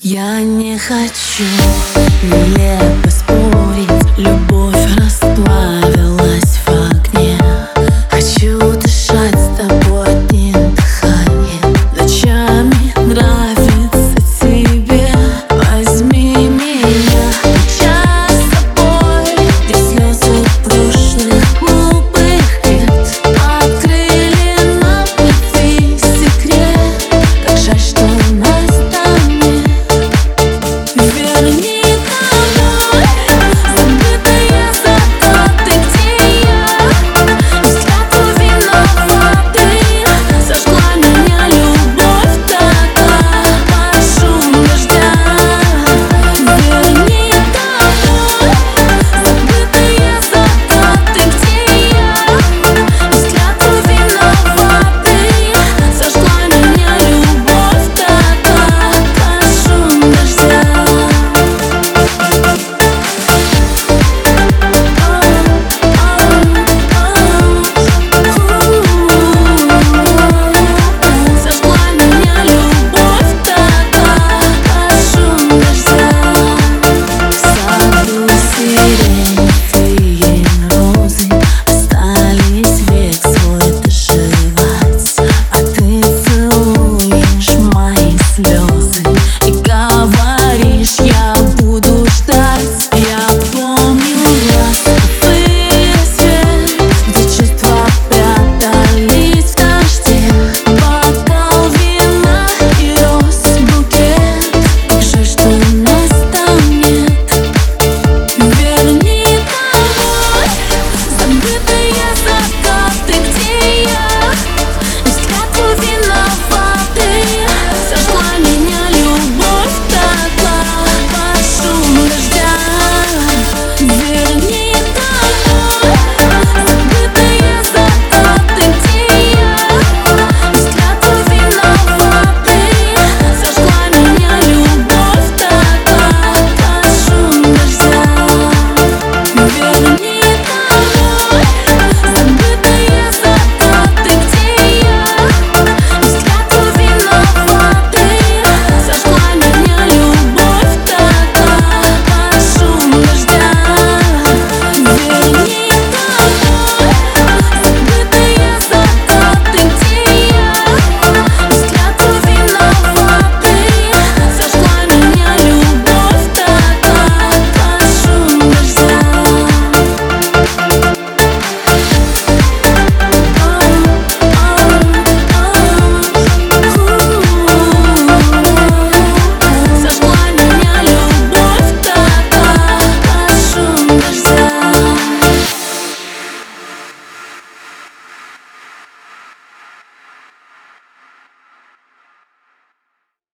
Я не хочу нелепо спорить Любовь